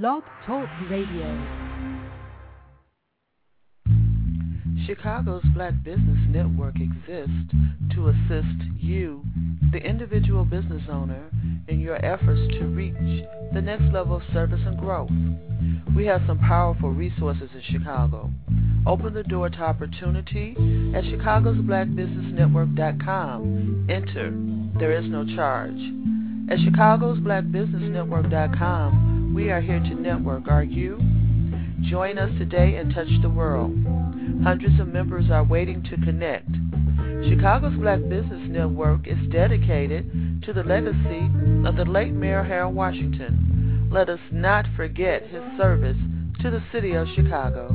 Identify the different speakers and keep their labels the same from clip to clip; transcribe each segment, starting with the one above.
Speaker 1: Blog Talk Radio.
Speaker 2: Chicago's Black Business Network exists to assist you, the individual business owner, in your efforts to reach the next level of service and growth. We have some powerful resources in Chicago. Open the door to opportunity at chicagosblackbusinessnetwork.com. Enter. There is no charge. At chicagosblackbusinessnetwork.com, we are here to network. Are you? Join us today and touch the world. Hundreds of members are waiting to connect. Chicago's Black Business Network is dedicated to the legacy of the late Mayor Harold Washington. Let us not forget his service to the city of Chicago.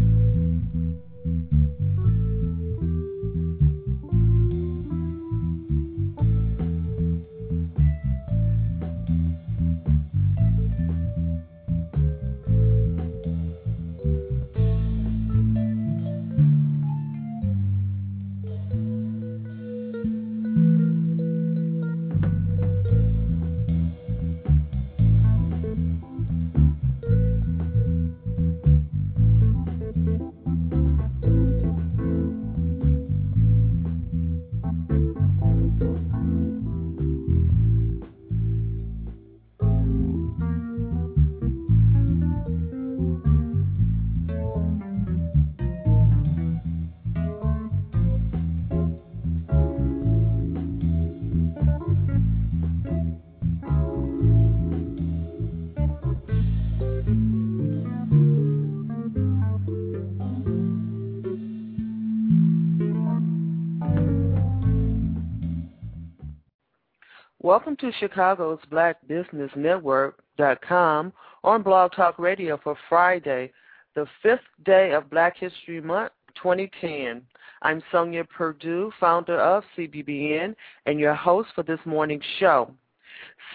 Speaker 2: Welcome to Chicago's Black Business Network.com on Blog Talk Radio for Friday, the fifth day of Black History Month 2010. I'm Sonia Purdue, founder of CBBN, and your host for this morning's show.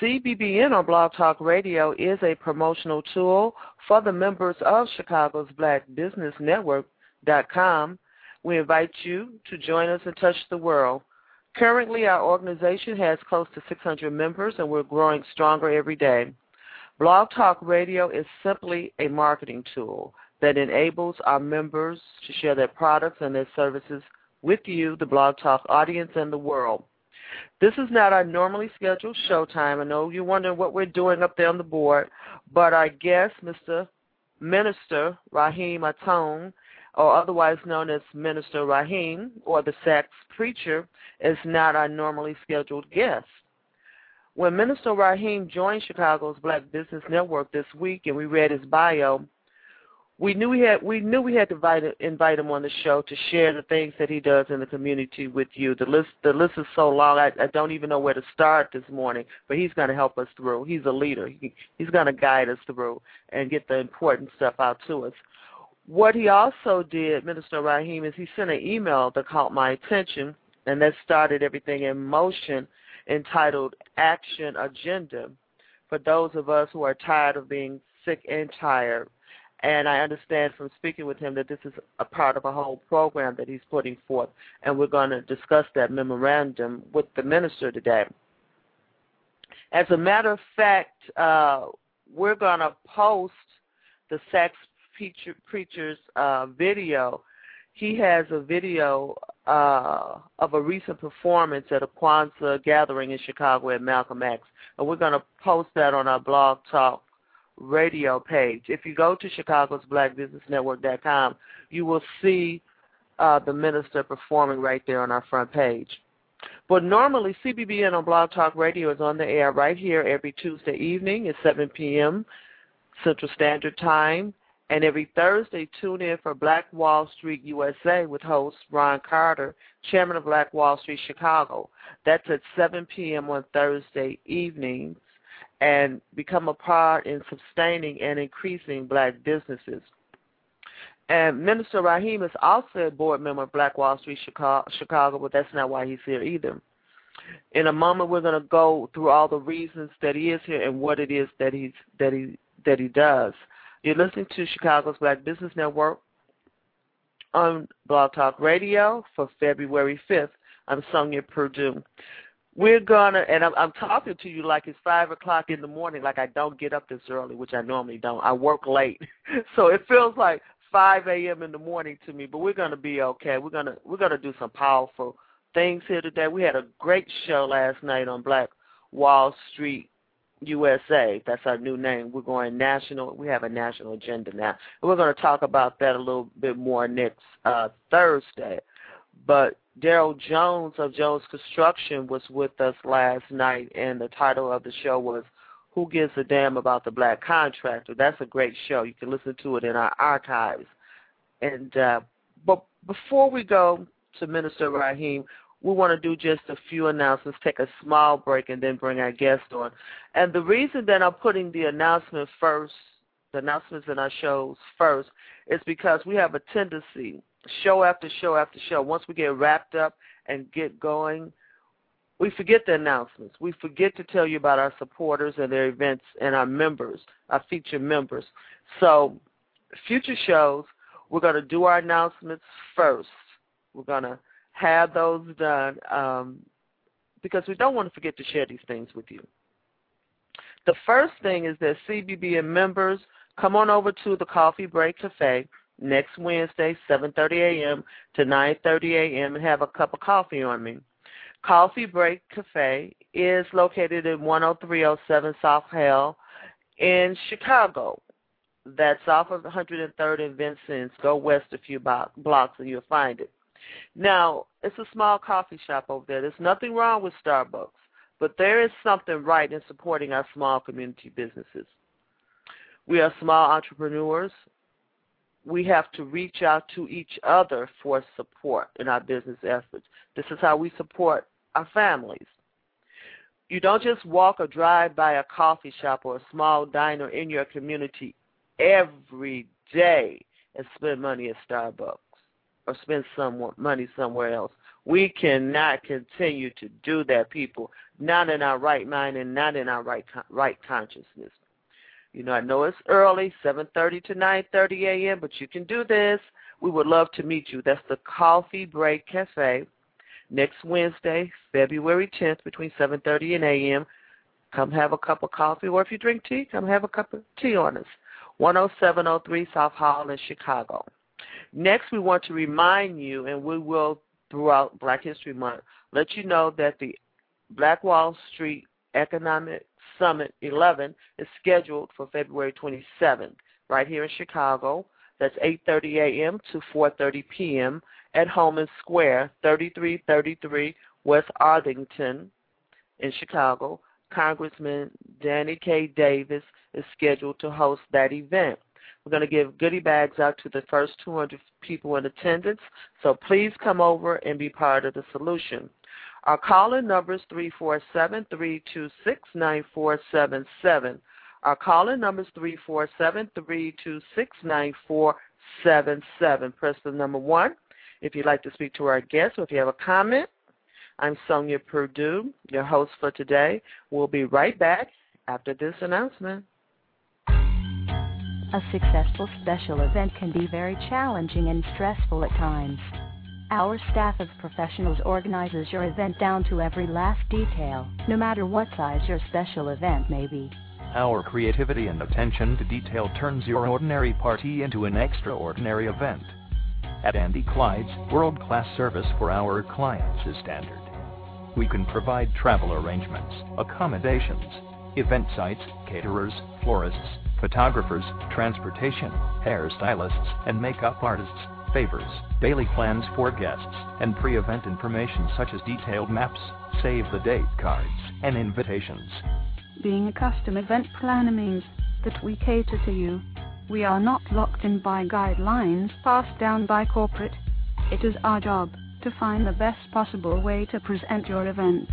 Speaker 2: CBBN on Blog Talk Radio is a promotional tool for the members of Chicago's Black Business Network.com. We invite you to join us and touch the world. Currently, our organization has close to 600 members, and we're growing stronger every day. Blog Talk Radio is simply a marketing tool that enables our members to share their products and their services with you, the Blog Talk audience, and the world. This is not our normally scheduled show time. I know you're wondering what we're doing up there on the board, but our guest, Mr. Minister Rahim Aton, or otherwise known as Minister Rahim, or the Sax Preacher, is not our normally scheduled guest. When Minister Rahim joined Chicago's Black Business Network this week and we read his bio, we knew we had we knew we had to invite, invite him on the show to share the things that he does in the community with you. The list the list is so long I, I don't even know where to start this morning, but he's going to help us through. He's a leader. He, he's going to guide us through and get the important stuff out to us. What he also did, Minister Rahim, is he sent an email that caught my attention, and that started everything in motion, entitled Action Agenda, for those of us who are tired of being sick and tired. And I understand from speaking with him that this is a part of a whole program that he's putting forth, and we're going to discuss that memorandum with the minister today. As a matter of fact, uh, we're going to post the Sax preacher, preacher's uh, video, he has a video uh, of a recent performance at a Kwanzaa gathering in Chicago at Malcolm X, and we're going to post that on our Blog Talk radio page. If you go to Chicago's Black Business BlackBusinessNetwork.com, you will see uh, the minister performing right there on our front page. But normally, CBBN on Blog Talk Radio is on the air right here every Tuesday evening at 7 p.m. Central Standard Time. And every Thursday, tune in for Black Wall Street USA with host Ron Carter, chairman of Black Wall Street Chicago. That's at 7 p.m. on Thursday evenings. And become a part in sustaining and increasing black businesses. And Minister Rahim is also a board member of Black Wall Street Chicago, but that's not why he's here either. In a moment, we're going to go through all the reasons that he is here and what it is that he's that he that he does. You're listening to Chicago's Black Business Network on Blog Talk Radio for February 5th. I'm Sonia Purdue. we're gonna, and I'm, I'm talking to you like it's five o'clock in the morning, like I don't get up this early, which I normally don't. I work late, so it feels like 5 a.m. in the morning to me. But we're gonna be okay. We're gonna we're gonna do some powerful things here today. We had a great show last night on Black Wall Street USA. That's our new name. We're going national. We have a national agenda now. And we're going to talk about that a little bit more next uh, Thursday. But Daryl Jones of Jones Construction was with us last night, and the title of the show was Who Gives a Damn About the Black Contractor? That's a great show. You can listen to it in our archives. And uh, But before we go to Minister Rahim, we want to do just a few announcements, take a small break, and then bring our guest on. And the reason that I'm putting the announcement first, the announcements in our shows first, is because we have a tendency, show after show after show, once we get wrapped up and get going, we forget the announcements. We forget to tell you about our supporters and their events and our members, our featured members. So, future shows, we're going to do our announcements first. We're going to have those done um, because we don't want to forget to share these things with you. The first thing is that CBBN members come on over to the Coffee Break Cafe next Wednesday, 7:30 a.m. to 9:30 a.m. and have a cup of coffee on me. Coffee Break Cafe is located in 10307 South Hale in Chicago. That's off of 103rd and Vincennes. Go west a few blocks and you'll find it. Now, it's a small coffee shop over there. There's nothing wrong with Starbucks, but there is something right in supporting our small community businesses. We are small entrepreneurs. We have to reach out to each other for support in our business efforts. This is how we support our families. You don't just walk or drive by a coffee shop or a small diner in your community every day and spend money at Starbucks or spend some money somewhere else. We cannot continue to do that, people. Not in our right mind and not in our right right consciousness. You know, I know it's early, 7:30 to 9:30 a.m., but you can do this. We would love to meet you. That's the Coffee Break Cafe next Wednesday, February 10th, between 7:30 and a.m. Come have a cup of coffee, or if you drink tea, come have a cup of tea on us. 10703 South Hall in Chicago. Next, we want to remind you, and we will throughout Black History Month, let you know that the Black Wall Street Economic Summit 11 is scheduled for February 27th, right here in Chicago. That's 8:30 a.m. to 4:30 p.m. at Homan Square, 3333 West Arlington in Chicago. Congressman Danny K. Davis is scheduled to host that event. We're going to give goodie bags out to the first 200 people in attendance, so please come over and be part of the solution. Our call-in number is 347-326-9477. Our call-in number is 347-326-9477. Press the number 1 if you'd like to speak to our guest or if you have a comment. I'm Sonia Purdue, your host for today. We'll be right back after this announcement.
Speaker 1: A successful special event can be very challenging and stressful at times. Our staff of professionals organizes your event down to every last detail, no matter what size your special event may be.
Speaker 3: Our creativity and attention to detail turns your ordinary party into an extraordinary event. At Andy Clyde's, world-class service for our clients is standard. We can provide travel arrangements, accommodations, event sites, caterers, florists, photographers, transportation, hairstylists, and makeup artists, favors, daily plans for guests, and pre-event information such as detailed maps, save the date cards, and invitations.
Speaker 4: Being a custom event planner means that we cater to you. We are not locked in by guidelines passed down by corporate. It is our job to find the best possible way to present your event.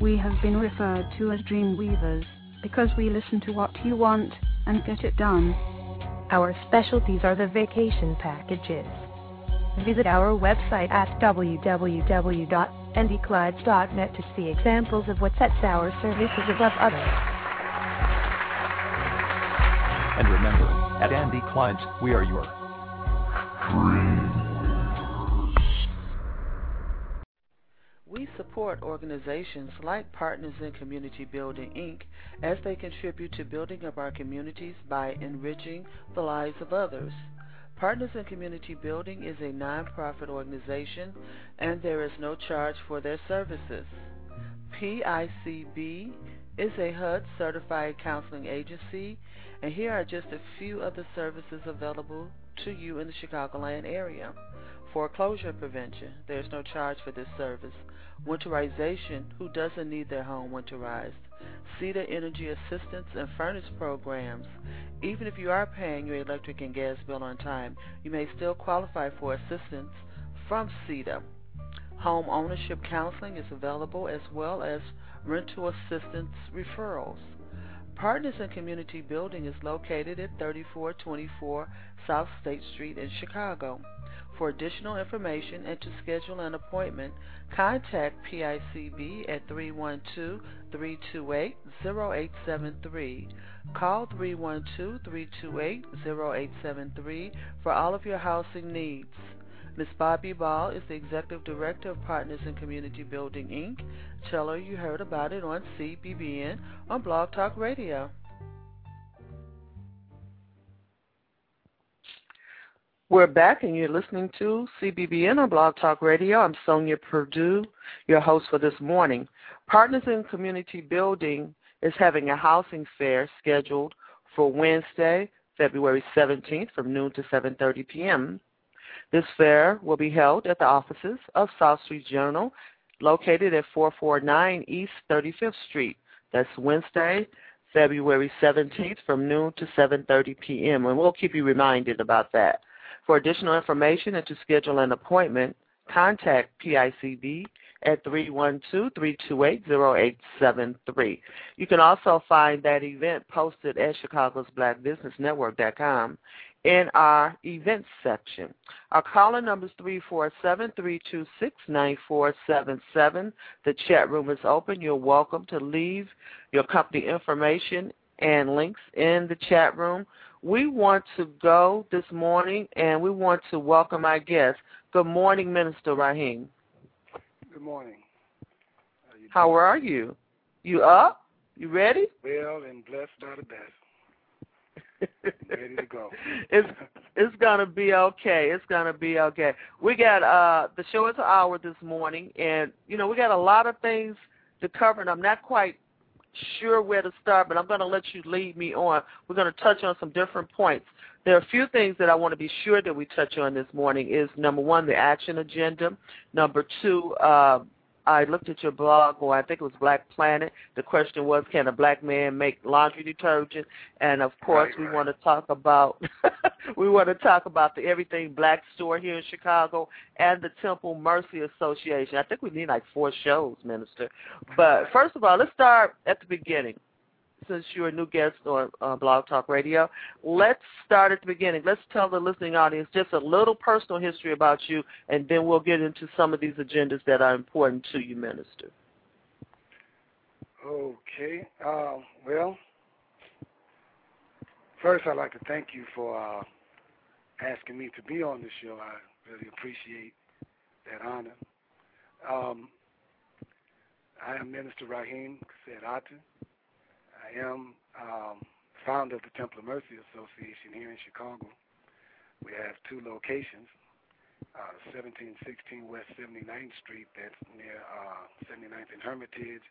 Speaker 4: We have been referred to as dream weavers because we listen to what you want and get it done.
Speaker 1: Our specialties are the vacation packages. Visit our website at www.andyclydes.net to see examples of what sets our services above others.
Speaker 3: And remember, at Andy Clydes, we are your
Speaker 2: support organizations like Partners in Community Building, Inc., as they contribute to building up our communities by enriching the lives of others. Partners in Community Building is a nonprofit organization and there is no charge for their services. PICB is a HUD certified counseling agency, and here are just a few of the services available to you in the Chicagoland area. Foreclosure prevention, there's no charge for this service. Winterization, who doesn't need their home winterized? CEDA Energy Assistance and Furnace Programs. Even if you are paying your electric and gas bill on time, you may still qualify for assistance from CEDA. Home ownership counseling is available as well as rental assistance referrals. Partners in Community Building is located at 3424 South State Street in Chicago. For additional information and to schedule an appointment, contact PICB at 312-328-0873. Call 312-328-0873 for all of your housing needs. Ms. Bobby Ball is the Executive Director of Partners in Community Building, Inc. Tell her you heard about it on CBBN on Blog Talk Radio. We're back, and you're listening to CBBN on Blog Talk Radio. I'm Sonia Purdue, your host for this morning. Partners in Community Building is having a housing fair scheduled for Wednesday, February 17th from noon to 7:30 p.m. This fair will be held at the offices of South Street Journal, located at 449 East 35th Street. That's Wednesday, February 17th from noon to 7:30 p.m. and we'll keep you reminded about that. For additional information and to schedule an appointment, contact PICB at 312-328-0873. You can also find that event posted at Chicago's BlackBusinessNetwork.com in our events section. Our caller number is 347-326-9477. The chat room is open. You're welcome to leave your company information and links in the chat room. We want to go this morning and we want to welcome our guest. Good morning, Minister Rahim.
Speaker 5: Good morning.
Speaker 2: How, How are you? You up? You ready?
Speaker 5: Well and blessed by the best. ready to go.
Speaker 2: it's it's gonna be okay. It's gonna be okay. We got uh the show is an hour this morning, and you know we got a lot of things to cover, and I'm not quite sure where to start, but I'm going to let you lead me on. We're going to touch on some different points. There are a few things that I want to be sure that we touch on this morning is number one, the action agenda. Number two, uh, I looked at your blog, or I think it was Black Planet. The question was, can a black man make laundry detergent? And of course,
Speaker 5: right,
Speaker 2: we
Speaker 5: right.
Speaker 2: want to talk about we want to talk about the Everything Black store here in Chicago and the Temple Mercy Association. I think we need like four shows, Minister. But first of all, let's start at the beginning since you're a new guest on uh, Blog Talk Radio. Let's start at the beginning. Let's tell the listening audience just a little personal history about you, and then we'll get into some of these agendas that are important to you, Minister.
Speaker 5: Okay. Uh, well, first I'd like to thank you for uh, asking me to be on the show. I really appreciate that honor. Um, I am Minister Rahim Chesed Aton. I am um, founder of the Temple of Mercy Association here in Chicago. We have two locations, uh, 1716 West 79th Street, that's near uh, 79th and Hermitage,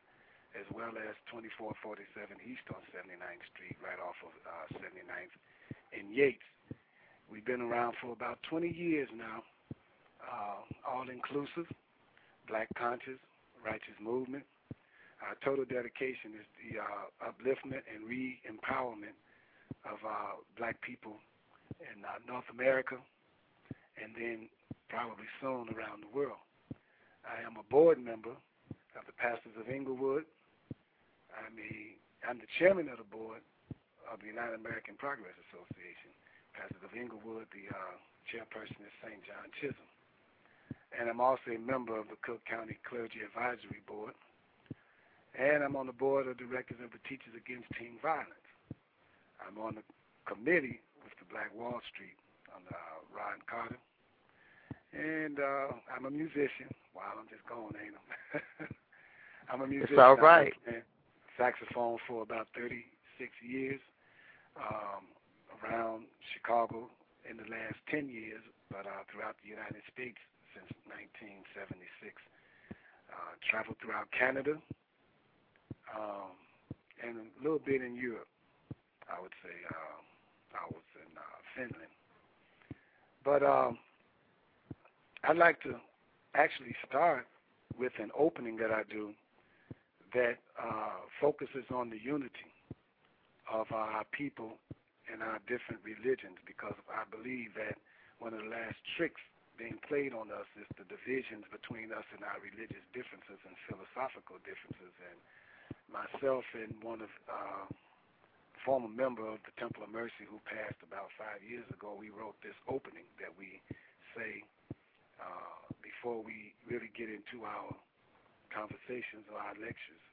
Speaker 5: as well as 2447 East on 79th Street, right off of uh, 79th and Yates. We've been around for about 20 years now, uh, all inclusive, black conscious, righteous movement. Our total dedication is the uh, upliftment and re-empowerment of uh, black people in uh, North America and then probably soon around the world. I am a board member of the Pastors of Englewood. I'm, a, I'm the chairman of the board of the United American Progress Association. Pastors of Englewood, the uh, chairperson is St. John Chisum. And I'm also a member of the Cook County Clergy Advisory Board and I'm on the board of directors of the Teachers Against Teen Violence. I'm on the committee with the Black Wall Street under uh, Ron Carter, and uh, I'm a musician. Wow, I'm just going, ain't I? I'm a musician.
Speaker 2: It's all right.
Speaker 5: saxophone for about 36 years um, around Chicago in the last 10 years, but uh, throughout the United States since 1976. Uh, traveled throughout Canada um, and a little bit in Europe. I would say uh, I was in uh, Finland. But um, I'd like to actually start with an opening that I do that uh, focuses on the unity of our people and our different religions because I believe that one of the last tricks being played on us is the divisions between us and our religious differences and philosophical differences. And myself and one of uh, former member of the Temple of Mercy who passed about five years ago, we wrote this opening that we say uh, before we really get into our conversations or our lectures.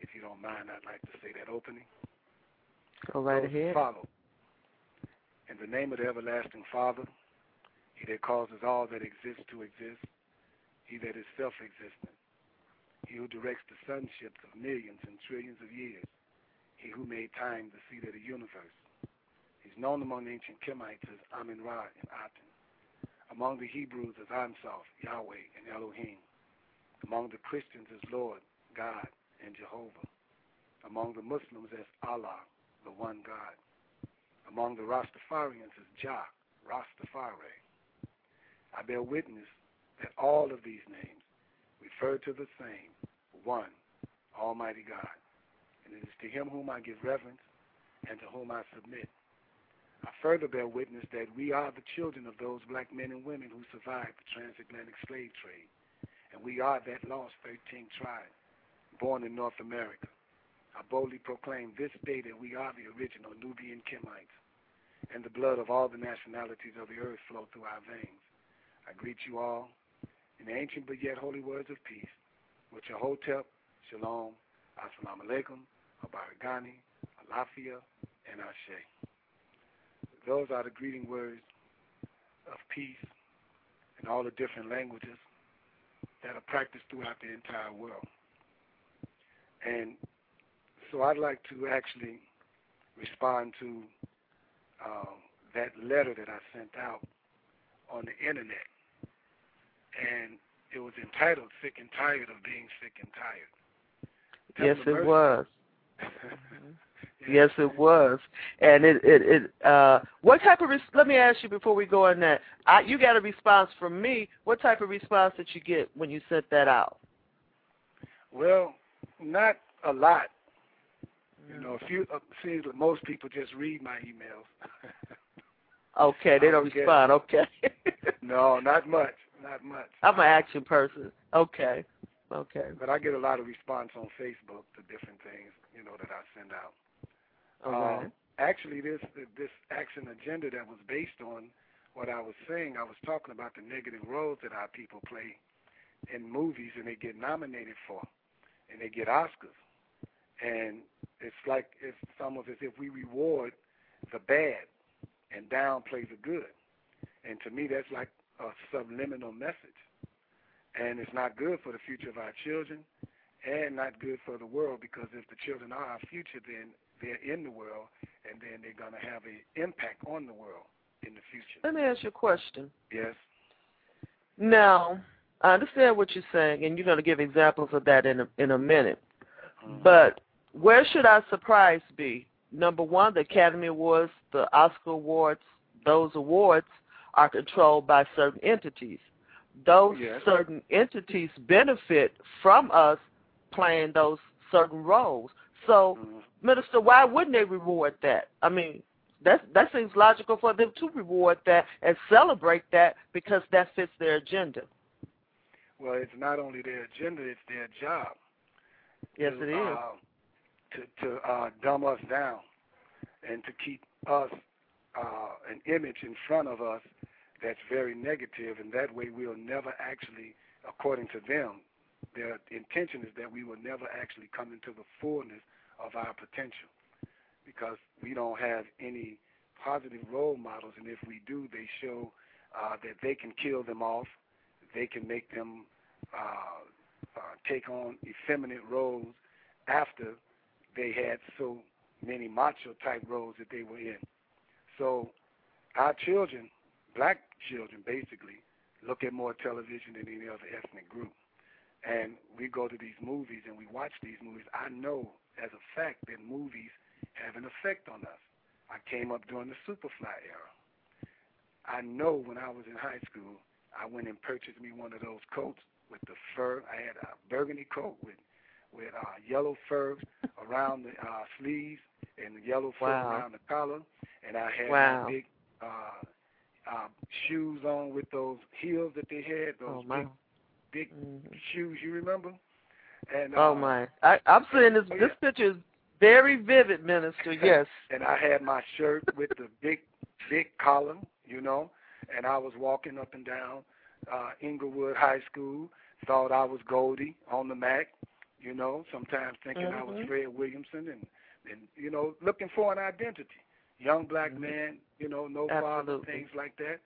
Speaker 5: If you don't mind, I'd like to say that opening.
Speaker 2: Go right ahead.
Speaker 5: Follow. In the name of the everlasting Father, he that causes all that exists to exist, he that is self-existent, he who directs the sunships of millions and trillions of years, he who made time the seat of the universe. He's known among ancient Kemites as Amin-Ra and Aten, among the Hebrews as Ansof, Yahweh, and Elohim, among the Christians as Lord, God, and Jehovah, among the Muslims as Allah, the one God, among the Rastafarians as Jah, Rastafari. I bear witness that all of these names refer to the same, one, Almighty God. And it is to him whom I give reverence and to whom I submit. I further bear witness that we are the children of those black men and women who survived the transatlantic slave trade. And we are that lost 13th tribe, born in North America. I boldly proclaim this day that we are the original Nubian Kemites, and the blood of all the nationalities of the earth flow through our veins. I greet you all in ancient but yet holy words of peace, which are Hotep, Shalom, Assalamu alaikum, Abarigani, Alafia, and Ashe. Those are the greeting words of peace in all the different languages that are practiced throughout the entire world. And so I'd like to actually respond to uh, that letter that I sent out on the internet and it was entitled "Sick and Tired of Being Sick and Tired."
Speaker 2: yes, it was. Yes, it was, and it it it. Uh, what type of? Res- let me ask you before we go on that. I, you got a response from me. What type of response did you get when you sent that out?
Speaker 5: Well, not a lot. You know, a few. Uh, seems that most people just read my emails.
Speaker 2: okay, they don't respond. Okay.
Speaker 5: no, not much not much.
Speaker 2: I'm an action person. Okay. Okay.
Speaker 5: But I get a lot of response on Facebook to different things, you know, that I send out.
Speaker 2: Okay. Um,
Speaker 5: actually, this this action agenda that was based on what I was saying, I was talking about the negative roles that our people play in movies, and they get nominated for, and they get Oscars, and it's like it's almost as if we reward the bad and downplay the good. And to me, that's like a subliminal message. And it's not good for the future of our children and not good for the world because if the children are our future, then they're in the world and then they're going to have an impact on the world in the future.
Speaker 2: Let me ask you a question.
Speaker 5: Yes.
Speaker 2: Now, I understand what you're saying, and you're going to give examples of that in a, in a minute.
Speaker 5: Mm-hmm.
Speaker 2: But where should our surprise be? Number one, the Academy Awards, the Oscar Awards, those awards are controlled by certain entities. Those
Speaker 5: yes.
Speaker 2: certain entities benefit from us playing those certain roles. So,
Speaker 5: mm-hmm.
Speaker 2: Minister, why wouldn't they reward that? I mean, that that seems logical for them to reward that and celebrate that because that fits their agenda.
Speaker 5: Well, it's not only their agenda; it's their job.
Speaker 2: Yes,
Speaker 5: to,
Speaker 2: it is.
Speaker 5: Uh, to to uh, dumb us down and to keep us uh, an image in front of us that's very negative, and that way we'll never actually, according to them, their intention is that we will never actually come into the fullness of our potential because we don't have any positive role models, and if we do, they show uh, that they can kill them off. They can make them uh, uh, take on effeminate roles after they had so many macho type roles that they were in. So our children, black children basically, look at more television than any other ethnic group. And we go to these movies and we watch these movies. I know as a fact that movies have an effect on us. I came up during the Superfly era. I know when I was in high school, I went and purchased me one of those coats with the fur. I had a burgundy coat with with uh, yellow fur around the uh, sleeves and the yellow fur
Speaker 2: wow.
Speaker 5: around the collar, and I had
Speaker 2: wow.
Speaker 5: my big uh, uh, shoes on with those heels that they had. Those
Speaker 2: oh, my.
Speaker 5: big, big
Speaker 2: mm-hmm.
Speaker 5: shoes. You remember? And
Speaker 2: oh
Speaker 5: uh,
Speaker 2: my! I, I'm seeing this.
Speaker 5: oh,
Speaker 2: this picture is very vivid, Minister. Yes.
Speaker 5: and I had my shirt with the big, big collar, you know, and I was walking up and down uh, Englewood High School. Thought I was Goldie on the Mack, you know. Sometimes thinking
Speaker 2: mm-hmm.
Speaker 5: I was Fred Williamson, and and you know, looking for an identity. Young black
Speaker 2: mm-hmm.
Speaker 5: man, you know, no
Speaker 2: Absolutely.
Speaker 5: father, things like that.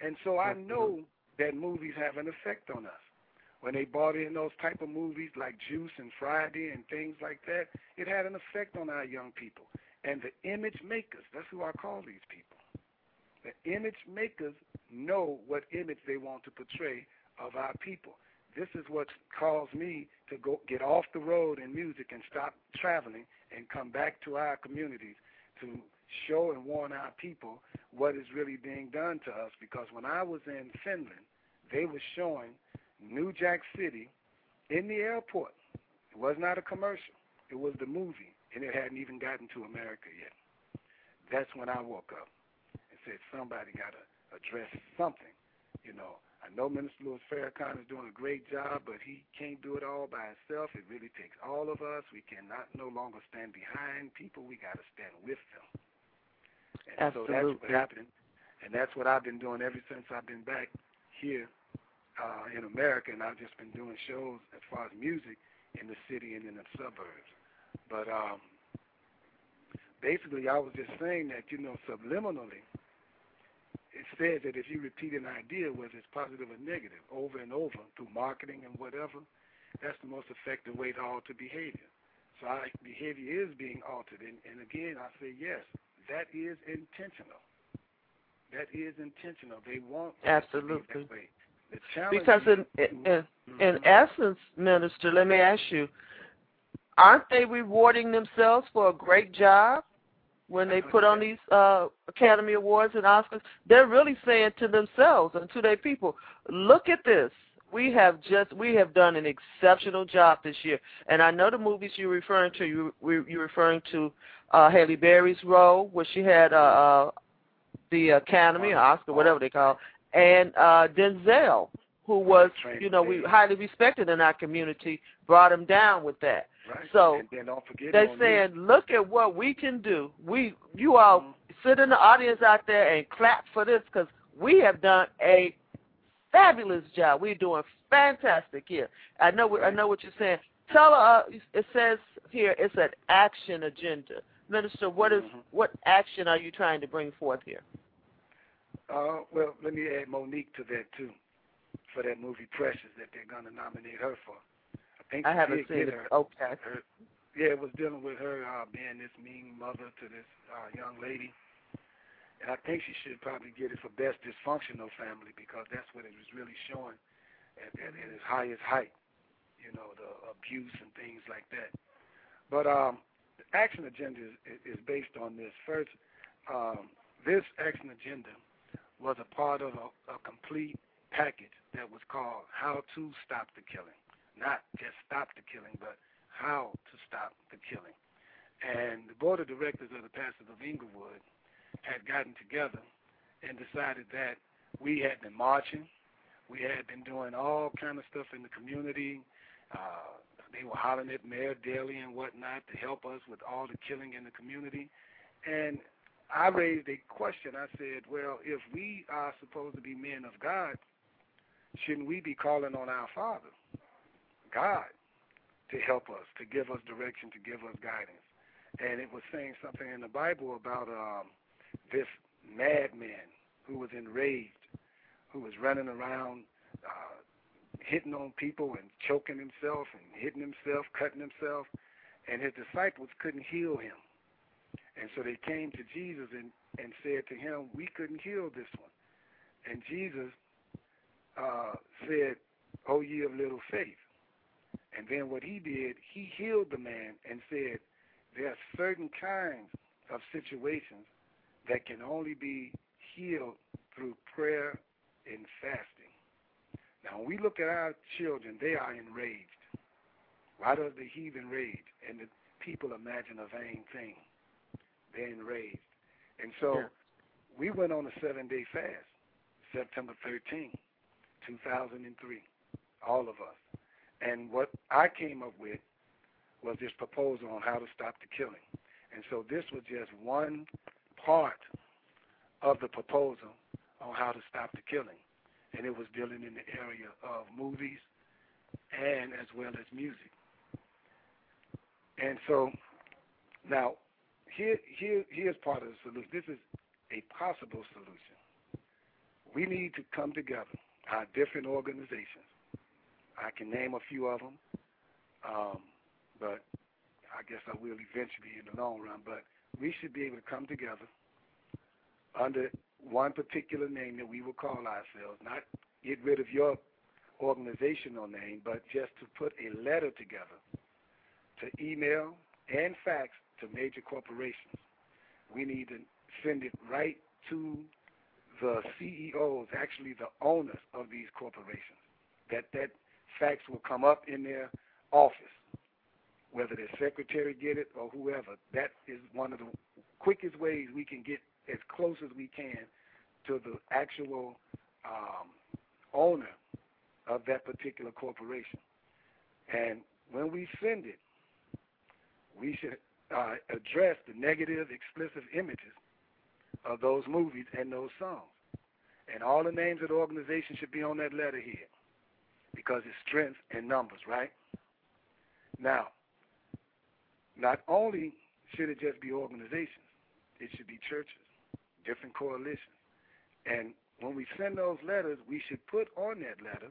Speaker 5: And so I know that movies have an effect on us. When they brought in those type of movies like Juice and Friday and things like that, it had an effect on our young people. And the image makers, that's who I call these people. The image makers know what image they want to portray of our people. This is what caused me to go get off the road in music and stop traveling and come back to our communities to show and warn our people what is really being done to us. Because when I was in Finland, they were showing New Jack City in the airport. It was not a commercial. It was the movie, and it hadn't even gotten to America yet. That's when I woke up and said, somebody got to address something. You know, I know Minister Louis Farrakhan is doing a great job, but he can't do it all by himself. It really takes all of us. We cannot no longer stand behind people. We got to stand with them. And
Speaker 2: Absolutely.
Speaker 5: so that's what happened. And that's what I've been doing ever since I've been back here uh, in America, and I've just been doing shows as far as music in the city and in the suburbs. But um, basically, I was just saying that, you know, subliminally, it says that if you repeat an idea, whether it's positive or negative, over and over through marketing and whatever, that's the most effective way to alter behavior. So our behavior is being altered. And, and again, I say yes, that is intentional. That is intentional. They want
Speaker 2: Absolutely.
Speaker 5: to be that way.
Speaker 2: Because in in, in
Speaker 5: Mhm.
Speaker 2: essence, Minister, let me ask you, aren't they rewarding themselves for a great job when they put on these uh, Academy Awards and Oscars? They're really saying to themselves and to their people, look at this. We have just we have done an exceptional job this year, and I know the movies you're referring to. You you're referring to uh, Halle Berry's role, where she had uh, uh, the Academy or Oscar, whatever they call, it, and uh, Denzel, who was you know we highly respected in our community, brought him down with that.
Speaker 5: Right.
Speaker 2: So
Speaker 5: and then don't forget
Speaker 2: they're saying, look at what we can do. We, you all
Speaker 5: Mm-hmm.
Speaker 2: sit in the audience out there and clap for this because we have done a fabulous job. We're doing fantastic here. I know, what I know what you're saying. Tell her. Uh, it says here it's an action agenda. Minister, what is-
Speaker 5: Mhm.
Speaker 2: what action are you trying to bring forth here?
Speaker 5: Uh, well, let me add Mo'Nique to that too, for that movie Precious that they're going to nominate her for. I
Speaker 2: I haven't seen it.
Speaker 5: her,
Speaker 2: Okay.
Speaker 5: her. Yeah, it was dealing with her uh, being this mean mother to this uh, young lady, and I think she should probably get it for best dysfunctional family because that's what it was really showing at, at, at its highest height. You know, the abuse and things like that. But um, the action agenda is, is based on this. First, um, this action agenda was a part of a, a complete package that was called How to Stop the Killing. Not just stop the killing, but how to stop the killing. And the board of directors of the Pastors of Englewood had gotten together and decided that we had been marching, we had been doing all kind of stuff in the community. Uh, they were hollering at Mayor Daley and whatnot to help us with all the killing in the community. And I raised a question. I said, well, if we are supposed to be men of God, shouldn't we be calling on our Father, God, to help us, to give us direction, to give us guidance? And it was saying something in the Bible about um, this madman who was enraged who was running around uh, hitting on people and choking himself and hitting himself, cutting himself, and his disciples couldn't heal him. And so they came to Jesus and, and said to him, We couldn't heal this one. And Jesus uh, said, Oh, ye of little faith. And then what he did, he healed the man and said, There are certain kinds of situations that can only be healed through prayer and fasting. Now, when we look at our children, they are enraged. Why does the heathen rage and the people imagine a vain thing? They're enraged. And so yeah. we went on a seven day fast, September 13, 2003, all of us. And what I came up with was this proposal on how to stop the killing. And so this was just one part of the proposal on how to stop the killing. And it was dealing in the area of movies and as well as music. And so now here, here, here's part of the solution. This is a possible solution. We need to come together, our different organizations. I can name a few of them, um, but I guess I will eventually in the long run. But we should be able to come together under one particular name that we will call ourselves, not get rid of your organizational name, but just to put a letter together to email and fax to major corporations. We need to send it right to the CEOs, actually the owners of these corporations. That that fax will come up in their office, whether their secretary get it or whoever. That is one of the quickest ways we can get as close as we can to the actual um, owner of that particular corporation. And when we send it, we should uh, address the negative, explicit images of those movies and those songs. And all the names of the organization should be on that letterhead because it's strength and numbers, right? Now, not only should it just be organizations, it should be churches, different coalitions. And when we send those letters, we should put on that letter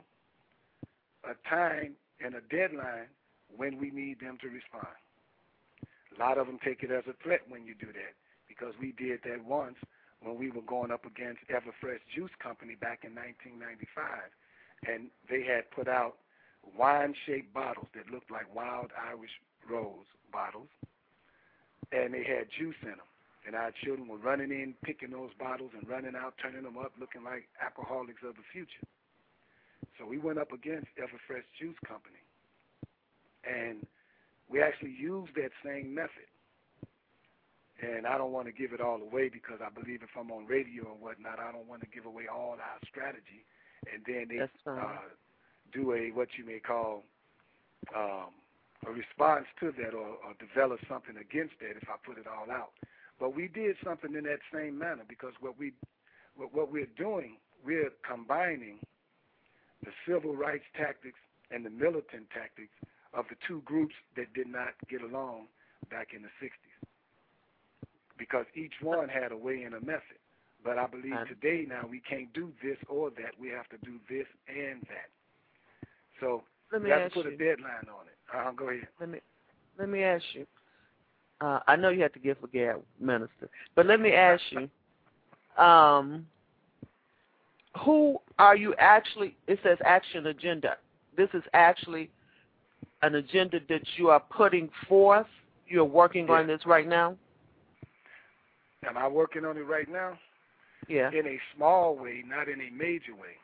Speaker 5: a time and a deadline when we need them to respond. A lot of them take it as a threat when you do that because we did that once when we were going up against Everfresh Juice Company back in 1995, and they had put out wine-shaped bottles that looked like wild Irish rose bottles, and they had juice in them. And our children were running in, picking those bottles and running out, turning them up, looking like alcoholics of the future. So we went up against Everfresh Juice Company, and we actually use that same method. And I don't want to give it all away because I believe if I'm on radio and whatnot, I don't want to give away all our strategy. And then they uh, do a what you may call um, a response to that or, or develop something against that if I put it all out. But we did something in that same manner because what we what, what we're doing, we're combining the civil rights tactics and the militant tactics of the two groups that did not get along back in the 60s. Because each one had a way and a method. But I believe today now we can't do this or that. We have to do this and that. So
Speaker 2: let me
Speaker 5: you have to put
Speaker 2: you.
Speaker 5: a deadline on it. Uh, go ahead.
Speaker 2: Let me let me ask you. Uh, I know you have to give a gab, minister, but let me ask you. Um, who are you actually? It says action agenda. This is actually an agenda that you are putting forth? You're working
Speaker 5: yeah.
Speaker 2: on this right now?
Speaker 5: Am I working on it right now?
Speaker 2: Yeah.
Speaker 5: In a small way, not in a major way.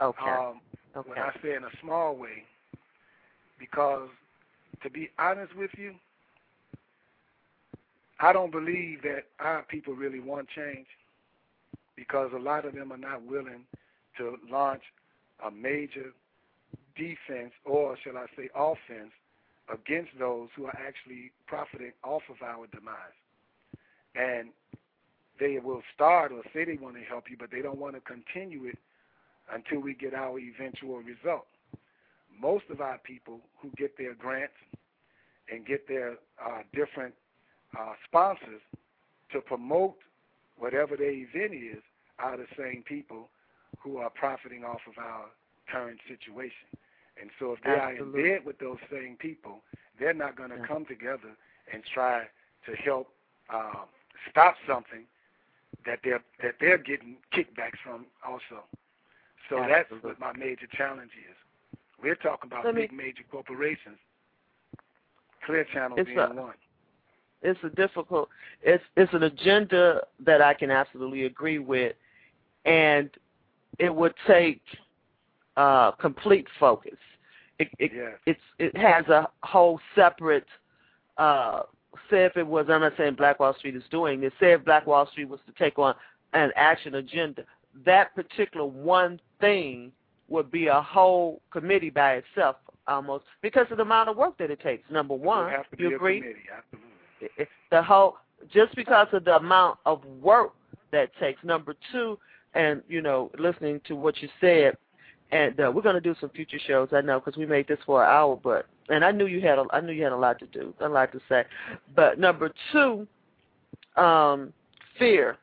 Speaker 2: Okay.
Speaker 5: Um,
Speaker 2: okay.
Speaker 5: When I say in a small way, because to be honest with you, I don't believe that our people really want change because a lot of them are not willing to launch a major defense, or shall I say offense, against those who are actually profiting off of our demise. And they will start or say they want to help you, but they don't want to continue it until we get our eventual result. Most of our people who get their grants and get their uh, different uh, sponsors to promote whatever their event is are the same people who are profiting off of our current situation. And so if they
Speaker 2: Absolutely.
Speaker 5: are in bed with those same people, they're not going to
Speaker 2: Yeah.
Speaker 5: come together and try to help uh, stop something that they're that they're getting kickbacks from also. So that's
Speaker 2: Absolutely.
Speaker 5: what my major challenge is. We're talking about
Speaker 2: Let me-
Speaker 5: big major corporations. Clear Channel
Speaker 2: It's
Speaker 5: being
Speaker 2: a-
Speaker 5: one.
Speaker 2: it's a difficult it's it's an agenda that I can absolutely agree with and it would take uh complete focus. It it
Speaker 5: Yes.
Speaker 2: it's it has a whole separate uh say if it was I'm not saying Black Wall Street is doing this, say if Black Wall Street was to take on an action agenda, that particular one thing would be a whole committee by itself almost because of the amount of work that it takes. Number one,
Speaker 5: would have to
Speaker 2: you agree?
Speaker 5: a committee, absolutely.
Speaker 2: it- it- the whole just because of the amount of work that takes. Number two, and you know, listening to what you said, and uh, we're going to do some future shows. I know because we made this for an hour, but and I knew you had a, I knew you had a lot to do, a lot to say. But number two, um, fear,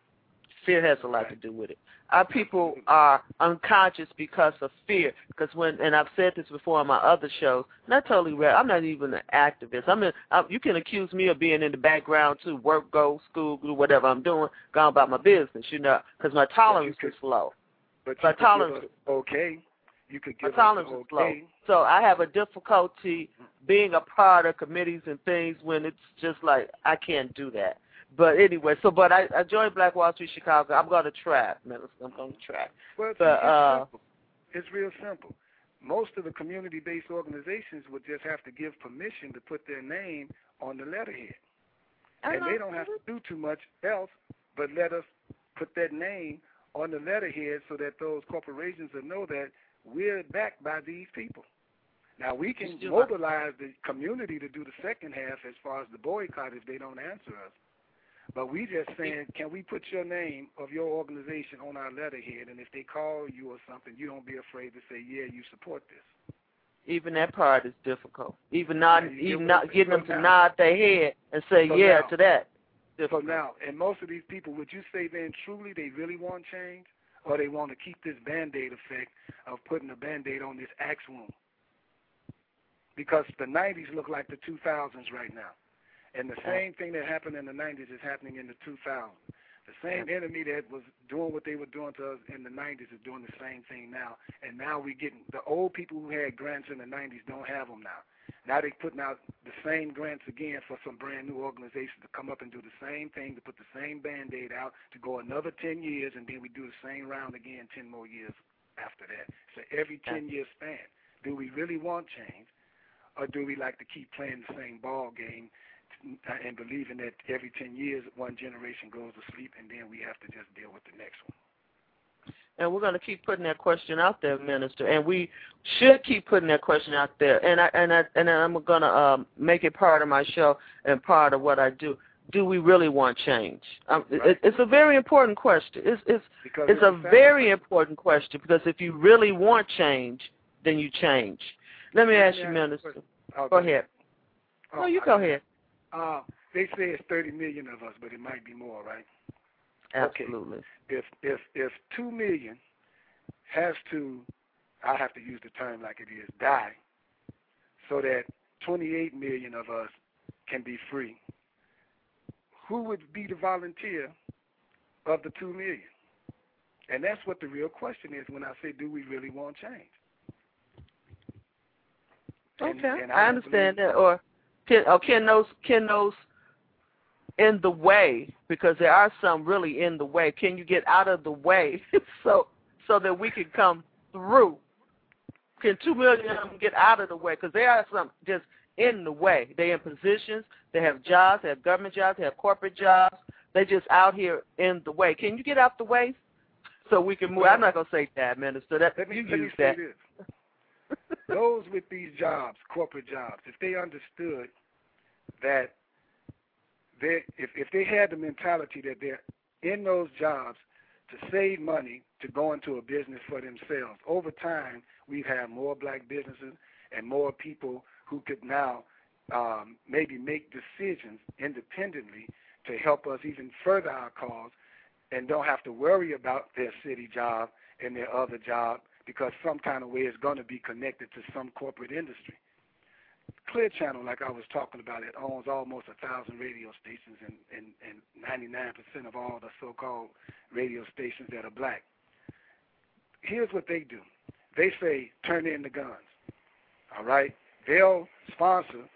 Speaker 2: fear has a lot to do with it. Our people are unconscious because of fear. Because when, and I've said this before on my other shows, not totally real. I'm not even an activist. I'm in. I, you can accuse me of being in the background too. Work, go, school, do whatever I'm doing, going about my business. You know, because my tolerance is low.
Speaker 5: But
Speaker 2: My tolerance-
Speaker 5: okay. You could give
Speaker 2: tolerance
Speaker 5: us
Speaker 2: is low. So I have a difficulty being a part of committees and things when it's just like I can't do that. But anyway, so but I, I joined Black Wall Street Chicago. I'm going to try, minister. I'm going to try.
Speaker 5: Well,
Speaker 2: But,
Speaker 5: it's
Speaker 2: uh,
Speaker 5: simple. It's real simple. Most of the community-based organizations would just have to give permission to put their name on the letterhead, and they don't have to do too much else but let us put that name on the letterhead so that those corporations will know that we're backed by these people. Now we can mobilize the community to do the second half as far as the boycott if they don't answer us. But we just saying, can we put your name of your organization on our letterhead, and if they call you or something, you don't be afraid to say, yeah, you support this.
Speaker 2: Even that part is difficult. Even not,
Speaker 5: Yeah,
Speaker 2: even not getting them to
Speaker 5: now-
Speaker 2: nod their head and say
Speaker 5: So
Speaker 2: yeah
Speaker 5: now-
Speaker 2: to that.
Speaker 5: So now, and most of these people, would you say then truly they really want change, or they want to keep this band-aid effect of putting a band-aid on this axe wound? Because the 90s look like the 2000s right now. And the same thing that happened in the 90s is happening in the 2000s. The same enemy that was doing what they were doing to us in the 90s is doing the same thing now. And now we're getting the old people who had grants in the 90s don't have them now. Now they're putting out the same grants again for some brand new organizations to come up and do the same thing, to put the same band-aid out, to go another 10 years, and then we do the same round again 10 more years after that. So every 10-year span. Do we really want change, or do we like to keep playing the same ball game uh, and believing that every 10 years one generation goes to sleep and then we have to just deal with the next one?
Speaker 2: And we're going to keep putting that question out there, Minister, and we should keep putting that question out there. And I and I and I'm going to um, make it part of my show and part of what I do. Do we really want change? Um,
Speaker 5: Right.
Speaker 2: it, it's a very important question. It's it's
Speaker 5: Because
Speaker 2: it's a very important question because if you really want change, then you change. Let me ask
Speaker 5: me
Speaker 2: you,
Speaker 5: ask you a
Speaker 2: Minister.
Speaker 5: Oh,
Speaker 2: Go ahead.
Speaker 5: Oh,
Speaker 2: No, you
Speaker 5: I-
Speaker 2: go ahead.
Speaker 5: Uh, they say it's 30 million of us, but it might be more, right? Okay.
Speaker 2: Absolutely.
Speaker 5: If if if two million has to, I have to use the term like it is, die, so that 28 million of us can be free. Who would be the volunteer of the two million? And that's what the real question is when I say, do we really want change?
Speaker 2: Okay,
Speaker 5: and
Speaker 2: I
Speaker 5: don't
Speaker 2: understand that. Or can or can those can those in the way because there are some really in the way. Can you get out of the way so so that we can come through? Can two million of them get out of the way? Because there are some just in the way. They in positions. They have jobs. They have government jobs. They have corporate jobs. They just out here in the way. Can you get out the way so we can move? I'm not gonna say that, Minister. That
Speaker 5: Let me,
Speaker 2: you
Speaker 5: let me
Speaker 2: use
Speaker 5: say
Speaker 2: that.
Speaker 5: this. Those with these jobs, corporate jobs, if they understood that they if if they had the mentality that they're in those jobs to save money to go into a business for themselves, over time we've had more black businesses and more people who could now um, maybe make decisions independently to help us even further our cause and don't have to worry about their city job and their other job because some kind of way is going to be connected to some corporate industry. Clear Channel, like I was talking about, it owns almost a thousand radio stations and, and, and 99% of all the so-called radio stations that are black. Here's what they do. They say, turn in the guns. All right? They'll sponsor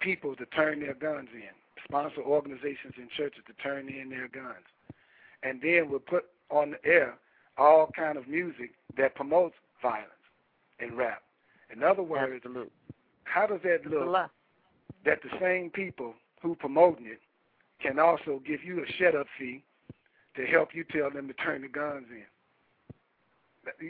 Speaker 5: people to turn their guns in, sponsor organizations and churches to turn in their guns. And then we'll put on the air all kind of music that promotes violence and rap. In other words,
Speaker 2: Absolutely.
Speaker 5: How does that look that the same people who promoting it can also give you a shut up fee to help you tell them to turn the guns in?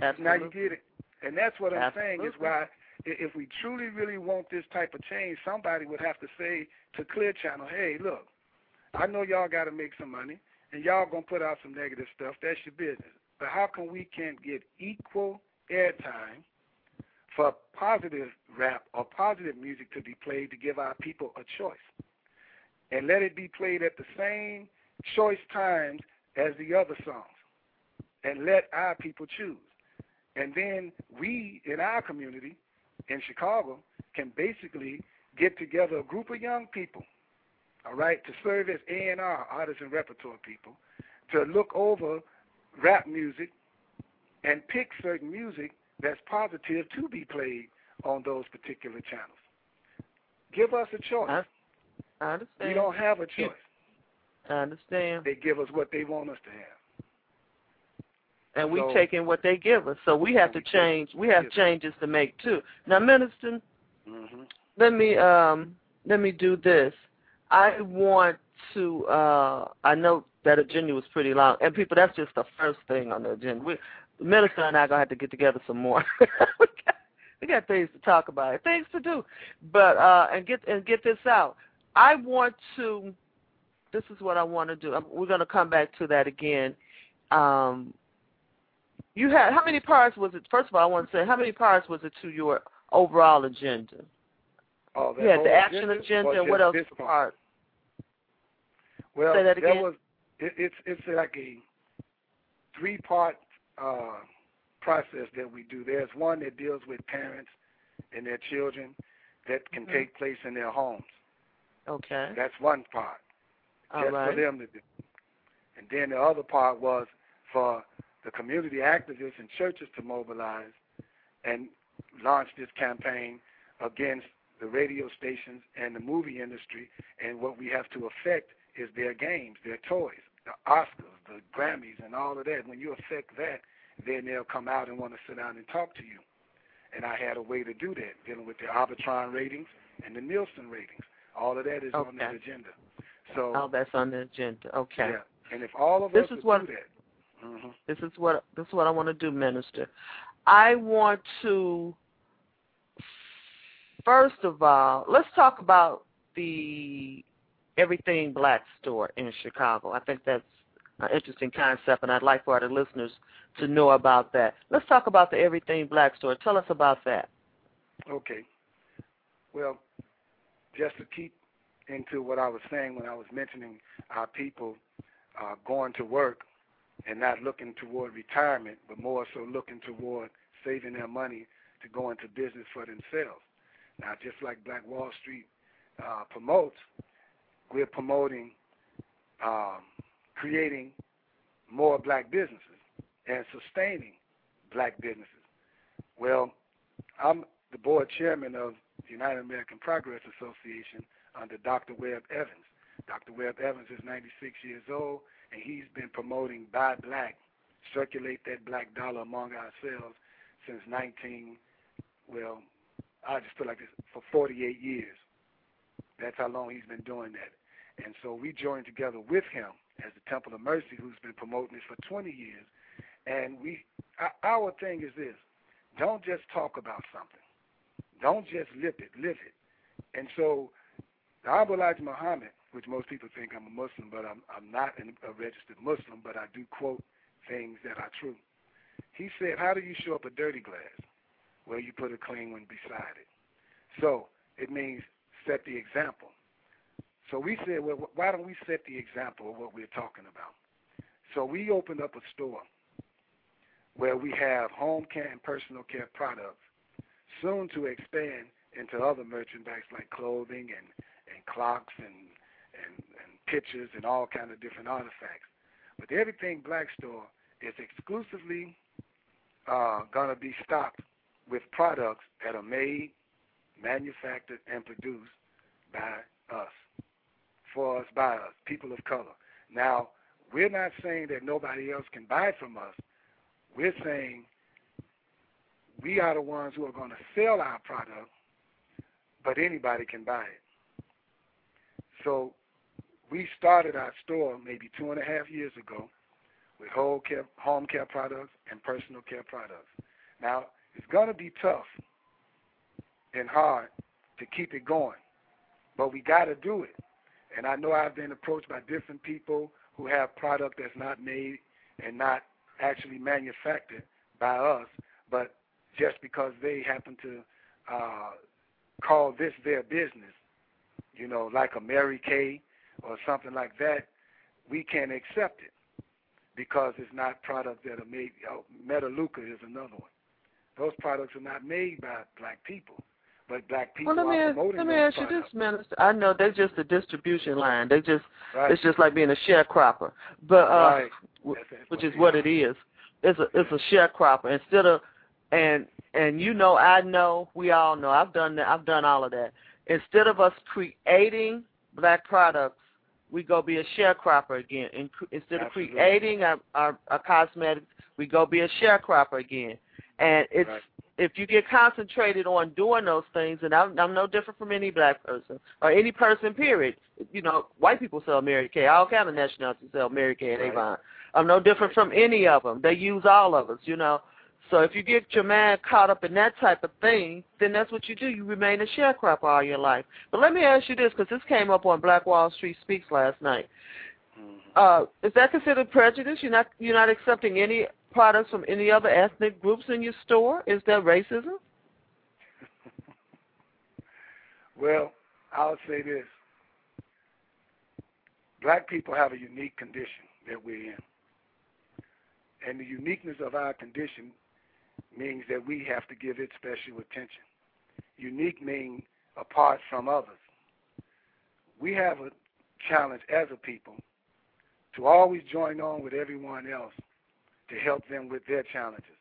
Speaker 5: Absolutely. Now you get it. And that's what I'm saying is why if we truly, really want this type of change, somebody would have to say to Clear Channel, hey, look, I know y'all got to make some money, and y'all going to put out some negative stuff. That's your business. But how come we can't get equal airtime for positive rap or positive music to be played to give our people a choice? And let it be played at the same choice times as the other songs. And let our people choose. And then we, in our community, in Chicago, can basically get together a group of young people, all right, to serve as A&R, artists and repertoire people, to look over rap music and pick certain music that's positive to be played on those particular channels. Give us a choice.
Speaker 2: I, I understand.
Speaker 5: we don't have a choice.
Speaker 2: I understand.
Speaker 5: They give us what they want us to have.
Speaker 2: And we
Speaker 5: So-
Speaker 2: take in what they give us. So we have to
Speaker 5: We
Speaker 2: change. We have changes to make too. Now, Minister,
Speaker 5: hmm
Speaker 2: let me um let me do this. I want to uh I know that agenda was pretty long and people that's just the first thing on the agenda. We minister and I are gonna have to get together some more. we, got, we got things to talk about, things to do. But uh and get and get this out. I want to this is what I want to do. We're going to come back to that again. Um you had how many parts was it? First of all, I want to say how many parts was it to your overall agenda?
Speaker 5: Oh, that
Speaker 2: You had the action agenda, and what else
Speaker 5: part?
Speaker 2: part?
Speaker 5: Well,
Speaker 2: Say that again?
Speaker 5: was it, it's it's like a three part uh, process that we do. There's one that deals with parents and their children that can
Speaker 2: Mhm.
Speaker 5: take place in their homes.
Speaker 2: Okay.
Speaker 5: That's one part,
Speaker 2: All
Speaker 5: just
Speaker 2: right.
Speaker 5: for them to do. And then the other part was for the community activists and churches to mobilize and launch this campaign against the radio stations and the movie industry. And what we have to affect is their games, their toys, the Oscars, the Grammys, and all of that. When you affect that, then they'll come out and want to sit down and talk to you. And I had a way to do that, dealing with the Arbitron ratings and the Nielsen ratings. All of that is on that agenda. So
Speaker 2: Oh, that's on the agenda. Okay.
Speaker 5: yeah, and if all of
Speaker 2: This
Speaker 5: us
Speaker 2: is what-
Speaker 5: do that, hmm
Speaker 2: This is what this is what I want to do, Minister. I want to first of all, let's talk about the Everything Black store in Chicago. I think that's interesting concept, and I'd like for our listeners to know about that. Let's talk about the Everything Black store. Tell us about that.
Speaker 5: Okay. Well, just to keep into what I was saying when I was mentioning our people uh, going to work and not looking toward retirement, but more so looking toward saving their money to go into business for themselves. Now, just like Black Wall Street uh, promotes, we're promoting um, creating more black businesses and sustaining black businesses. Well, I'm the board chairman of the United American Progress Association under Dr. Webb Evans. Dr. Webb Evans is 96 years old, and he's been promoting Buy Black, circulate that black dollar among ourselves since 19, well, I just feel like this, for 48 years. That's how long he's been doing that. And so we joined together with him as the Temple of Mercy, who's been promoting this for 20 years. And we, our thing is this: don't just talk about something, don't just lip it, live it. And so, the Honorable Elijah Muhammad, which most people think I'm a Muslim, but I'm I'm not a registered Muslim, but I do quote things that are true. He said, "How do you show up a dirty glass? Well, you put a clean one beside it." So it means set the example. So we said, well, why don't we set the example of what we're talking about? So we opened up a store where we have home care and personal care products, soon to expand into other merchandise like clothing and, and clocks and, and, and pictures and all kind of different artifacts. But Everything Black store is exclusively uh, going to be stocked with products that are made, manufactured, and produced by us, for us, by us, people of color. Now, we're not saying that nobody else can buy from us. We're saying we are the ones who are going to sell our product, but anybody can buy it. So we started our store maybe two and a half years ago with home care, home care products and personal care products. Now, it's going to be tough and hard to keep it going, but we got to do it. And I know I've been approached by different people who have product that's not made and not actually manufactured by us, but just because they happen to uh, call this their business, you know, like a Mary Kay or something like that, we can't accept it because it's not product that are made. Oh, Melaleuca is another one. Those products are not made by black people, but black people
Speaker 2: well, let me,
Speaker 5: are promoting
Speaker 2: Let me ask you this, Minister. I know they're just a distribution line. They just
Speaker 5: Right.
Speaker 2: it's just like being a sharecropper, but uh,
Speaker 5: Right. That's- that's
Speaker 2: which is what it is. It's a it's a sharecropper instead of and and you know I know we all know I've done that I've done all of that. Instead of us creating black products, we go be a sharecropper again. Instead
Speaker 5: Absolutely.
Speaker 2: of creating our, our our cosmetics, we go be a sharecropper again. And it's
Speaker 5: Right.
Speaker 2: If you get concentrated on doing those things, and I'm, I'm no different from any black person or any person, period. You know, white people sell Mary Kay. All kind of nationalities sell Mary Kay and
Speaker 5: Right.
Speaker 2: Avon. I'm no different from any of them. They use all of us, you know. So if you get your mind caught up in that type of thing, then that's what you do. You remain a sharecropper all your life. But let me ask you this, because this came up on Black Wall Street Speaks last night.
Speaker 5: Mhm.
Speaker 2: Uh, is that considered prejudice? You're not you're not accepting any products from any other ethnic groups in your store? Is that racism?
Speaker 5: Well, I'll say this. Black people have a unique condition that we're in. And the uniqueness of our condition means that we have to give it special attention. Unique means apart from others. We have a challenge as a people to always join on with everyone else to help them with their challenges.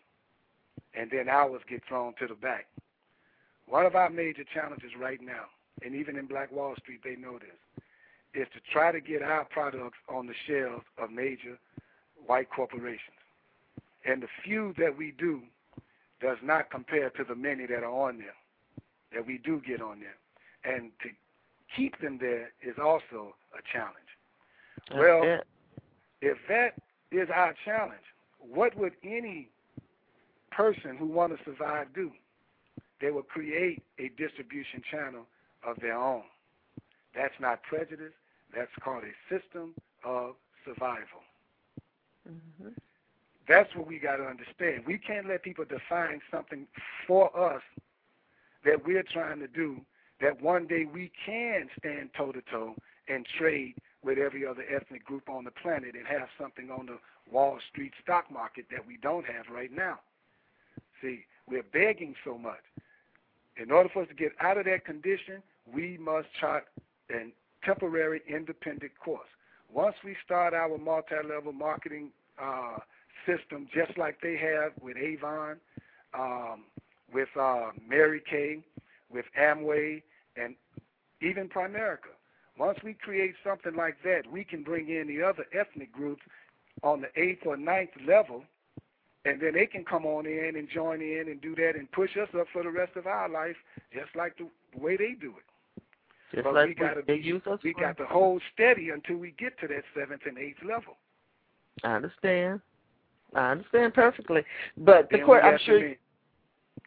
Speaker 5: And then ours get thrown to the back. One of our major challenges right now, and even in Black Wall Street, they know this, is to try to get our products on the shelves of major white corporations. And the few that we do does not compare to the many that are on there, that we do get on there. And to keep them there is also a challenge. Well. If that is our challenge, what would any person who want to survive do? They would create a distribution channel of their own. That's not prejudice. That's called a system of survival.
Speaker 2: Mhm.
Speaker 5: That's what we got to understand. We can't let people define something for us that we're trying to do that one day we can stand toe to toe and trade with every other ethnic group on the planet and have something on the Wall Street stock market that we don't have right now. See, we're begging so much. In order for us to get out of that condition, we must chart a temporary independent course. Once we start our multi-level marketing uh, system, just like they have with Avon, um, with uh, Mary Kay, with Amway, and even Primerica. Once we create something like that, we can bring in the other ethnic groups on the eighth or ninth level, and then they can come on in and join in and do that and push us up for the rest of our life, just like the way they do it.
Speaker 2: Just
Speaker 5: But
Speaker 2: like
Speaker 5: we gotta
Speaker 2: they
Speaker 5: be-
Speaker 2: use us.
Speaker 5: We got to hold steady until we get to that seventh and eighth level.
Speaker 2: I understand. I understand perfectly. But the court, I'm sure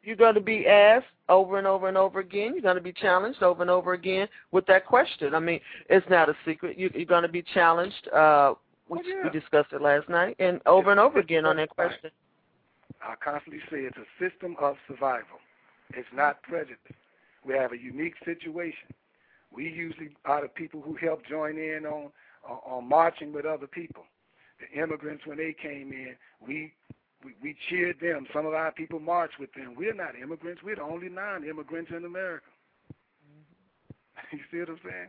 Speaker 2: you're going to be asked over and over and over again. You're going to be challenged over and over again with that question. I mean, it's not a secret. You, you're going to be challenged. Uh, we,
Speaker 5: Oh, yeah.
Speaker 2: we discussed it last night, and over and over again on that question.
Speaker 5: I constantly say it's a system of survival. It's not prejudice. We have a unique situation. We usually are the people who help join in on on, on marching with other people. the immigrants when they came in, we we, we cheered them. Some of our people marched with them. We're not immigrants. We're the only non-immigrants in America. you see what I'm saying?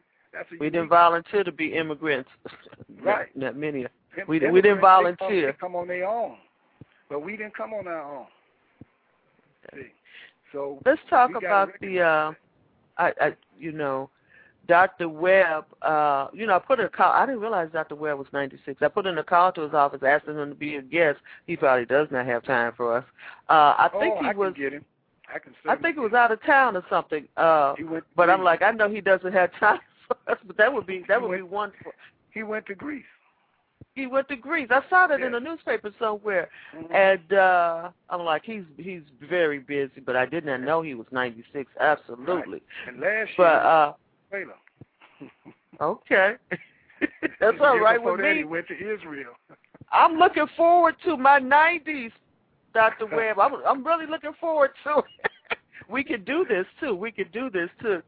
Speaker 2: We didn't volunteer to be immigrants.
Speaker 5: right.
Speaker 2: Not, many.
Speaker 5: We,
Speaker 2: we didn't volunteer.
Speaker 5: They come, on their own, but we didn't come on our own. See, so
Speaker 2: let's talk about the. uh I, I, you know, Dr. Webb, uh, you know, I put in a call. I didn't realize Dr. Webb was 96. I put in a call to his office asking him to be a guest. He probably does not have time for us. Uh, I think
Speaker 5: oh,
Speaker 2: he
Speaker 5: I
Speaker 2: was.
Speaker 5: Can get him. I can.
Speaker 2: I think it was out of town or something. Uh,
Speaker 5: he
Speaker 2: but I'm like, I know he doesn't have time but that would be that would
Speaker 5: went-
Speaker 2: be wonderful.
Speaker 5: He went to Greece.
Speaker 2: He went to Greece. I saw that in
Speaker 5: Yeah.
Speaker 2: the newspaper somewhere,
Speaker 5: Mhm.
Speaker 2: and uh I'm like, he's he's very busy, but I did not know he was 96. Absolutely.
Speaker 5: And last
Speaker 2: But
Speaker 5: year,
Speaker 2: uh okay. That's all right with me.
Speaker 5: He went to Israel.
Speaker 2: I'm looking forward to my 90s, Dr. Webb. I'm I'm really looking forward to it. we could do this too. We could do this too.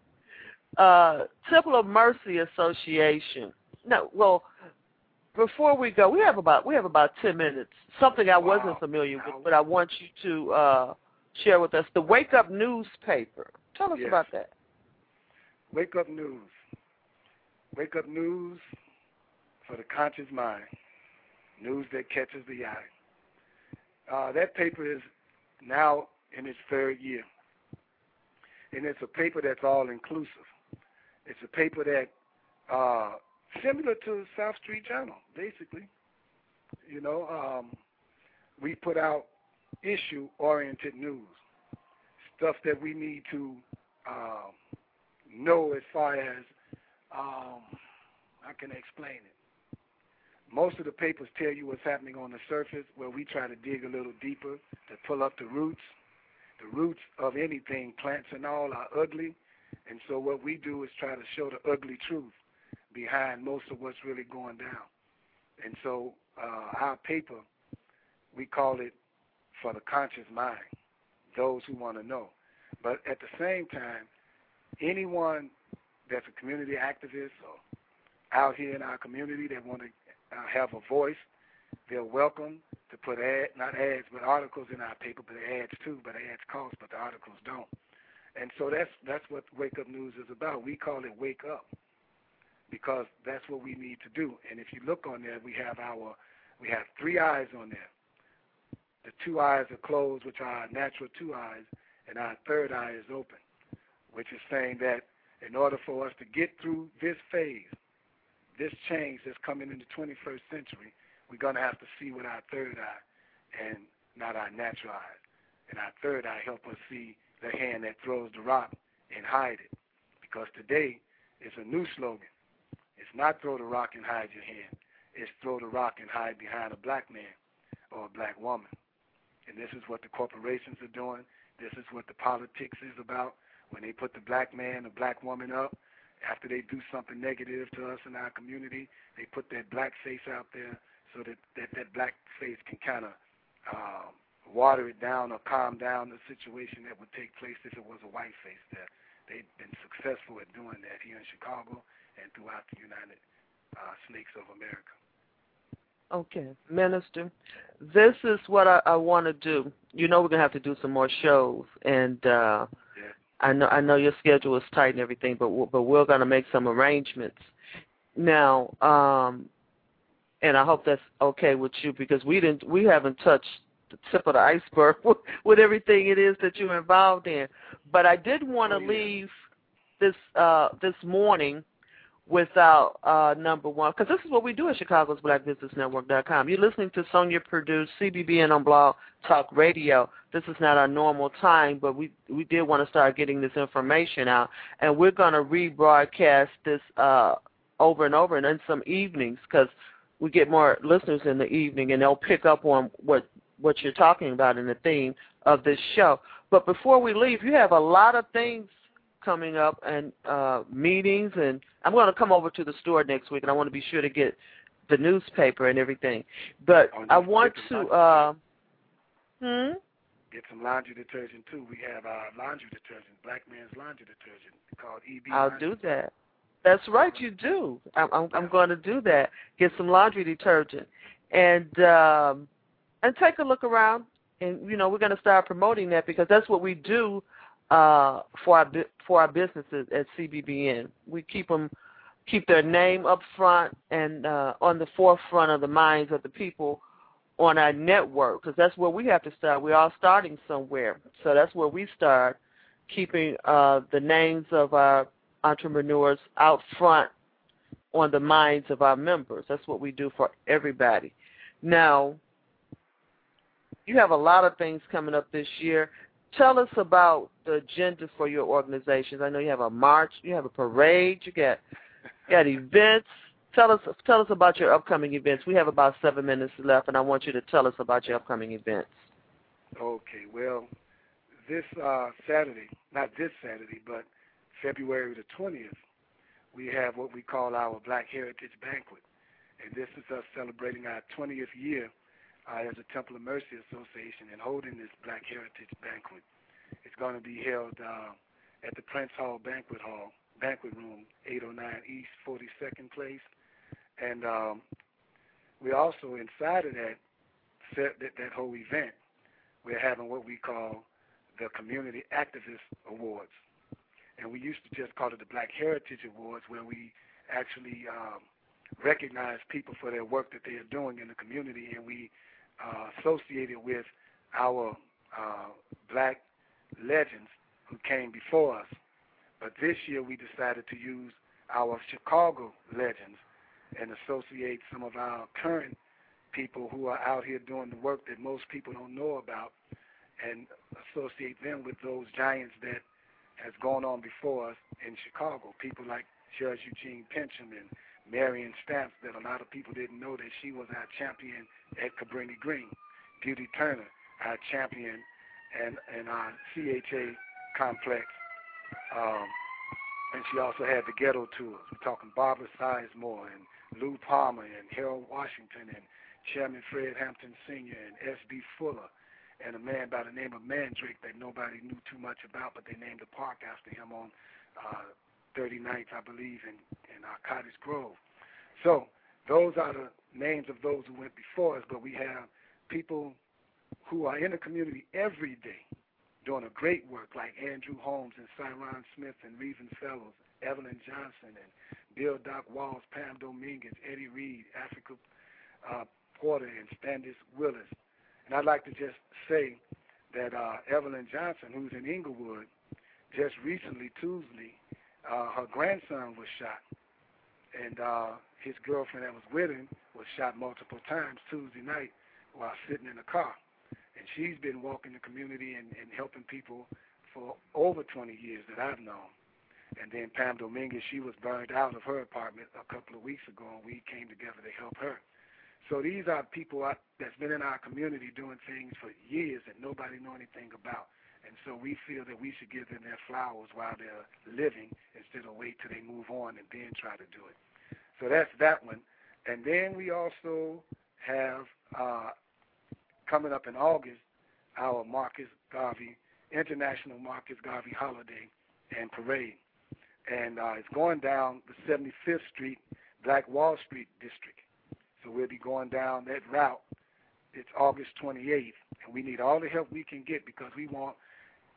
Speaker 2: Uh Temple of Mercy Association. No, well, before we go, we have about we have about 10 minutes. Something I wasn't
Speaker 5: Wow.
Speaker 2: familiar with, but I want you to uh share with us the Wake Up newspaper. Tell us
Speaker 5: Yes.
Speaker 2: about that.
Speaker 5: Wake up news. Wake up news for the conscious mind. News that catches the eye. Uh, that paper is now in its third year. And it's a paper that's all inclusive. It's a paper that uh, similar to South Street Journal, basically. You know, um, we put out issue oriented news. Stuff that we need to um, know as far as um, how can I explain it? Most of the papers tell you what's happening on the surface, where we try to dig a little deeper to pull up the roots. The roots of anything, plants and all, are ugly, and so what we do is try to show the ugly truth behind most of what's really going down. And so uh, our paper, we call it for the conscious mind, those who want to know. But at the same time, anyone that's a community activist or out here in our community that want to uh, have a voice, they're welcome to put ad, not ads, but articles in our paper, but ads too, but ads cost, but the articles don't. And so that's that's what Wake Up News is about. We call it Wake Up because that's what we need to do. And if you look on there, we have our we have three eyes on there. The two eyes are closed, which are our natural two eyes, and our third eye is open, which is saying that in order for us to get through this phase, this change that's coming in the 21st century, we're going to have to see with our third eye and not our natural eyes. And our third eye help us see the hand that throws the rock and hide it. Because today it's a new slogan. It's not throw the rock and hide your hand. It's throw the rock and hide behind a black man or a black woman. And this is what the corporations are doing. This is what the politics is about. When they put the black man or black woman up, after they do something negative to us in our community, they put that black face out there so that that, that black face can kind of um, water it down or calm down the situation that would take place if it was a white face there. They've been successful at doing that here in Chicago and throughout the United uh, Snakes of America.
Speaker 2: Okay, Minister, this is what I, I want to do. You know, we're gonna have to do some more shows, and uh,
Speaker 5: Yeah.
Speaker 2: I know I know your schedule is tight and everything, but we but we're gonna make some arrangements. Now, um, and I hope that's okay with you because we didn't we haven't touched the tip of the iceberg with, with everything it is that you're involved in. But I did want to
Speaker 5: Oh, yeah.
Speaker 2: leave this uh, this morning without uh, number one, because this is what we do at Chicago's BlackBusinessNetwork.com. You're listening to Sonia Purdue's CBBN on Blog Talk Radio. This is not our normal time, but we we did want to start getting this information out, and we're going to rebroadcast this uh, over and over and in some evenings because we get more listeners in the evening, and they'll pick up on what what you're talking about in the theme of this show. But before we leave, you have a lot of things coming up and uh, meetings, and I'm going to come over to the store next week, and I want to be sure to get the newspaper and everything. But
Speaker 5: Oh,
Speaker 2: I want to.
Speaker 5: the
Speaker 2: Uh, hmm.
Speaker 5: Get some laundry detergent too. We have our laundry detergent, Black Man's Laundry Detergent, called EB.
Speaker 2: I'll
Speaker 5: laundry.
Speaker 2: do that. That's right, you do. I'm, I'm, I'm going to do that. Get some laundry detergent, and um, and take a look around. And you know, we're going to start promoting that because that's what we do uh, for our for our businesses at CBBN. We keep them keep their name up front and uh, on the forefront of the minds of the people on our network because that's where we have to start. We're all starting somewhere, so that's where we start keeping uh, the names of our entrepreneurs out front on the minds of our members. That's what we do for everybody. Now, you have a lot of things coming up this year. Tell us about the agenda for your organizations. I know you have a march, you have a parade, you got you got events. Tell us tell us about your upcoming events. We have about seven minutes left, and I want you to tell us about your upcoming events.
Speaker 5: Okay. Well, this uh, Saturday, not this Saturday, but February the 20th, we have what we call our Black Heritage Banquet. And this is us celebrating our 20th year uh, as a Temple of Mercy Association and holding this Black Heritage Banquet. It's going to be held uh, at the Prince Hall Banquet Hall, Banquet Room, 809 East 42nd Place. And um, we also, inside of that, that, that whole event, we're having what we call the Community Activist Awards. And we used to just call it the Black Heritage Awards, where we actually um, recognize people for their work that they are doing in the community, and we uh, associate with our uh, black legends who came before us. But this year we decided to use our Chicago legends and associate some of our current people who are out here doing the work that most people don't know about and associate them with those giants that has gone on before us in Chicago. People like Judge Eugene Pincham and Marion Stamps that a lot of people didn't know that she was our champion at Cabrini Green. Beauty Turner, our champion and, and our CHA complex. Um, and she also had the ghetto tours. We're talking Barbara Sizemore and Lou Palmer and Harold Washington and Chairman Fred Hampton Sr. and S.B. Fuller and a man by the name of Mandrake that nobody knew too much about, but they named a park after him on uh, 39th, I believe, in, in uh, Cottage Grove. So those are the names of those who went before us, but we have people who are in the community every day doing a great work, like Andrew Holmes and Cyron Smith and Reason Fellows, Evelyn Johnson and Bill Dock Walls, Pam Dominguez, Eddie Reed, Africa uh, Porter, and Standish Willis, and I'd like to just say that uh, Evelyn Johnson, who's in Englewood, just recently, Tuesday, uh, her grandson was shot. And uh, his girlfriend that was with him was shot multiple times Tuesday night while sitting in a car. And she's been walking the community and, and helping people for over 20 years that I've known. And then Pam Dominguez, she was burned out of her apartment a couple of weeks ago, and we came together to help her. So these are people that's been in our community doing things for years that nobody know anything about. And so we feel that we should give them their flowers while they're living instead of wait till they move on and then try to do it. So that's that one. And then we also have uh, coming up in August our Marcus Garvey International Marcus Garvey Holiday and Parade, and uh, it's going down the 75th Street Black Wall Street District. So we'll be going down that route. It's August 28th, and we need all the help we can get because we want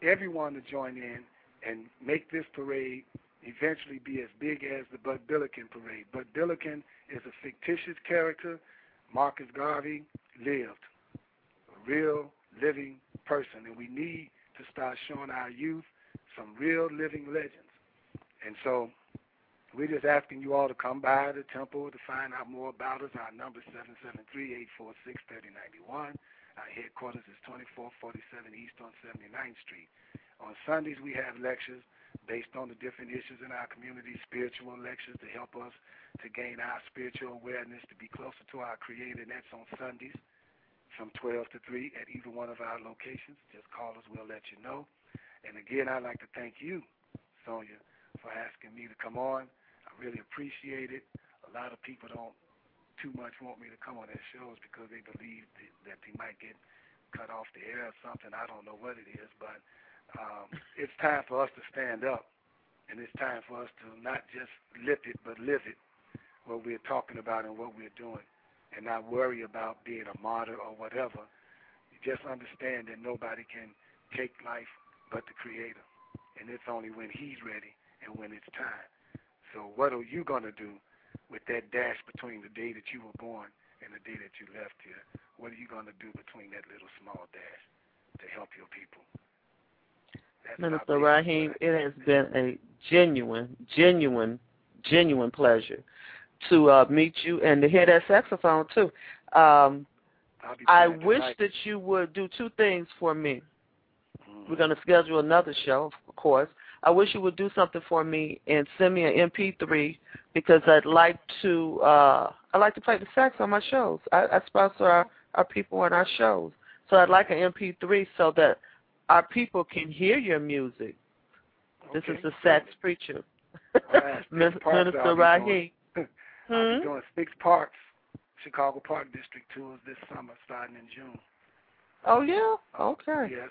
Speaker 5: everyone to join in and make this parade eventually be as big as the Bud Billiken parade. Bud Billiken is a fictitious character. Marcus Garvey lived, a real living person, and we need to start showing our youth some real living legends. And so we're just asking you all to come by the temple to find out more about us. Our number is 773-846-3091. Our headquarters is 2447 East on 79th Street. On Sundays, we have lectures based on the different issues in our community, spiritual lectures to help us to gain our spiritual awareness, to be closer to our Creator, and that's on Sundays from 12 to 3 at either one of our locations. Just call us, we'll let you know. And again, I'd like to thank you, Sonia, for asking me to come on I really appreciate it. A lot of people don't too much want me to come on their shows because they believe that they might get cut off the air or something. I don't know what it is, but um, it's time for us to stand up, and it's time for us to not just lift it but live it, what we're talking about and what we're doing. and not worry about being a martyr or whatever. Just understand that nobody can take life but the Creator, and it's only when He's ready and when it's time. So what are you going to do with that dash between the day that you were born and the day that you left here? What are you going to do between that little small dash to help your people? That's
Speaker 2: Minister Rahim, it has been a genuine, genuine, genuine pleasure to uh, meet you and to hear that saxophone too. Um, I wish
Speaker 5: tonight.
Speaker 2: that you would do two things for me.
Speaker 5: Mm-hmm.
Speaker 2: We're going to schedule another show, of course. I wish you would do something for me and send me an MP3 because I'd like to. Uh, I like to play the sax on my shows. I, I sponsor our, our people on our shows, so I'd like an MP3 so that our people can hear your music. This is the sax preacher,
Speaker 5: Alright,
Speaker 2: Min-
Speaker 5: parts I'll
Speaker 2: Minister Rahim.
Speaker 5: doing. I'll
Speaker 2: Hmm?
Speaker 5: be doing six parks, Chicago Park District tours this summer, starting in June.
Speaker 2: Oh yeah. Okay.
Speaker 5: Yes,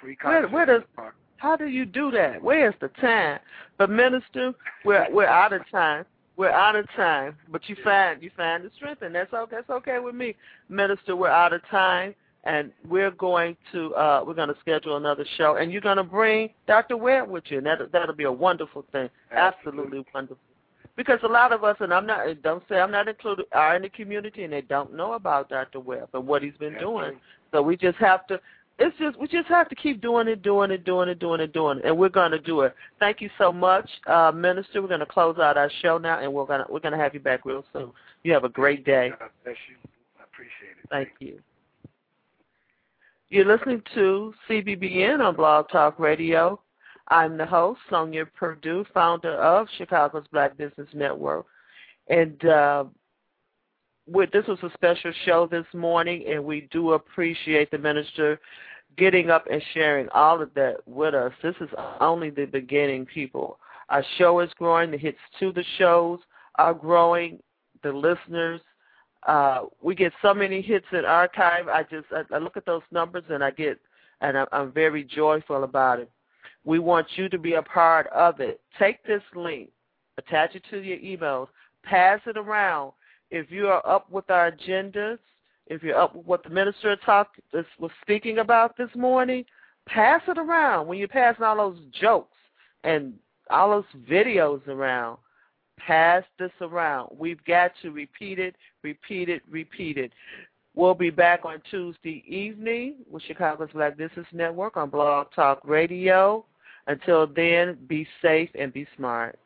Speaker 5: free
Speaker 2: Where-
Speaker 5: concerts
Speaker 2: where does-
Speaker 5: in the park.
Speaker 2: How do you do that? Where's the time? But minister, we're we're out of time. We're out of time. But you find you find the strength, and that's okay. That's okay with me, minister. We're out of time, and we're going to uh we're going to schedule another show, and you're going to bring Dr. Webb with you, and that that'll be a wonderful thing.
Speaker 5: Absolutely.
Speaker 2: Absolutely wonderful. Because a lot of us, and I'm not don't say I'm not included, are in the community, and they don't know about Dr. Webb and what he's been doing. So we just have to. It's just we just have to keep doing it, doing it, doing it, doing it, doing it, and we're going to do it. Thank you so much, uh, Minister. We're going to close out our show now, and we're gonna we're gonna have you back real soon. You have a great day.
Speaker 5: God bless you. I appreciate it.
Speaker 2: Thank you. You're listening to CBBN on Blog Talk Radio. I'm the host, Sonia Purdue, founder of Chicago's Black Business Network. And uh, with, this was a special show this morning, and we do appreciate the minister getting up and sharing all of that with us. This is only the beginning, people. Our show is growing. The hits to the shows are growing. The listeners uh, we get so many hits in archive. I just I, I look at those numbers and I get and I'm, I'm very joyful about it. We want you to be a part of it. Take this link, attach it to your emails, pass it around. If you are up with our agendas, if you're up with what the minister talked was speaking about this morning, pass it around. When you're passing all those jokes and all those videos around, pass this around. We've got to repeat it, repeat it, repeat it. We'll be back on Tuesday evening with Chicago's Black Business Network on Blog Talk Radio. Until then, be safe and be smart.